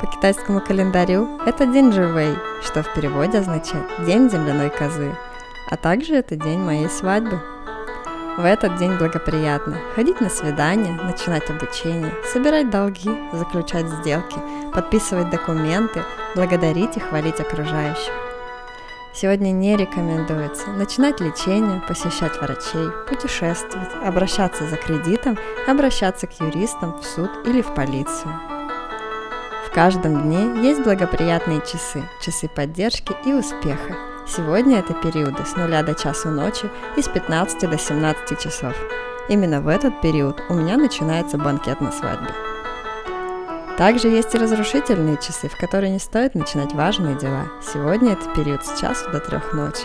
по китайскому календарю это день Живэй, что в переводе означает «день земляной козы», а также это день моей свадьбы. В этот день благоприятно ходить на свидания, начинать обучение, собирать долги, заключать сделки, подписывать документы, благодарить и хвалить окружающих. Сегодня не рекомендуется начинать лечение, посещать врачей, путешествовать, обращаться за кредитом, обращаться к юристам, в суд или в полицию каждом дне есть благоприятные часы, часы поддержки и успеха. Сегодня это периоды с 0 до часу ночи и с 15 до 17 часов. Именно в этот период у меня начинается банкет на свадьбе. Также есть и разрушительные часы, в которые не стоит начинать важные дела. Сегодня это период с часу до трех ночи.